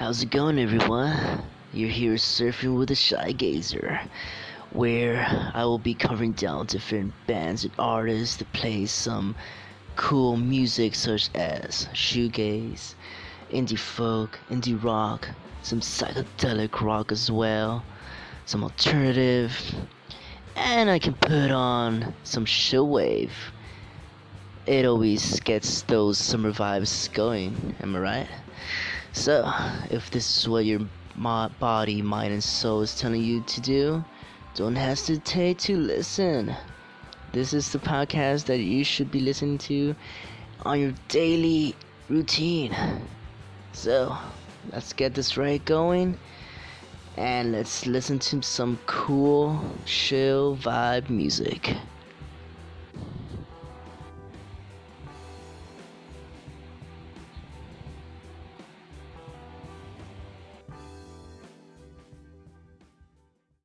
How's it going, everyone? You're here surfing with a shoegazer, where I will be covering down different bands and artists that play some cool music such as shoegaze, indie folk, indie rock, some psychedelic rock as well, some alternative, and I can put on some chillwave. It always gets those summer vibes going, am I right? So, if this is what your body, mind, and soul is telling you to do, don't hesitate to listen. This is the podcast that you should be listening to on your daily routine. So, let's get this right going and let's listen to some cool, chill vibe music.